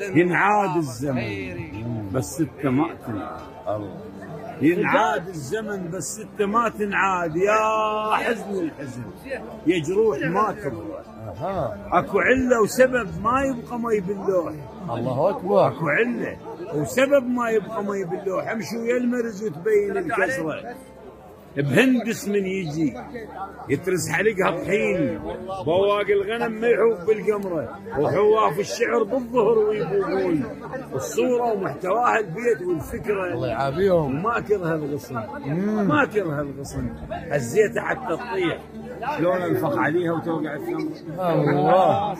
ينعاد الزمن بس انت ما تنعاد. الله ينعاد الزمن بس انت ما تنعاد. يا حزن الحزن. يا جروح ما تبرى اكو عله وسبب ما يبقى مي باللوح الله أكبر. اكو عله وسبب ما يبقى مي باللوح امشي ويا المرز وتبين الكسرة. بهندس من يجي يترس حلقها طحين بواقي الغنم ما يحوف بالقمرة وحواف الشعر بالظهر ويبوقون الصورة ومحتواها البيت والفكرة. الله يعافيهم. وما كره الغصن ما كره الغصن. هزيتها حتى تطيح. شلون انفخ عليها وتوقع الثمر الله.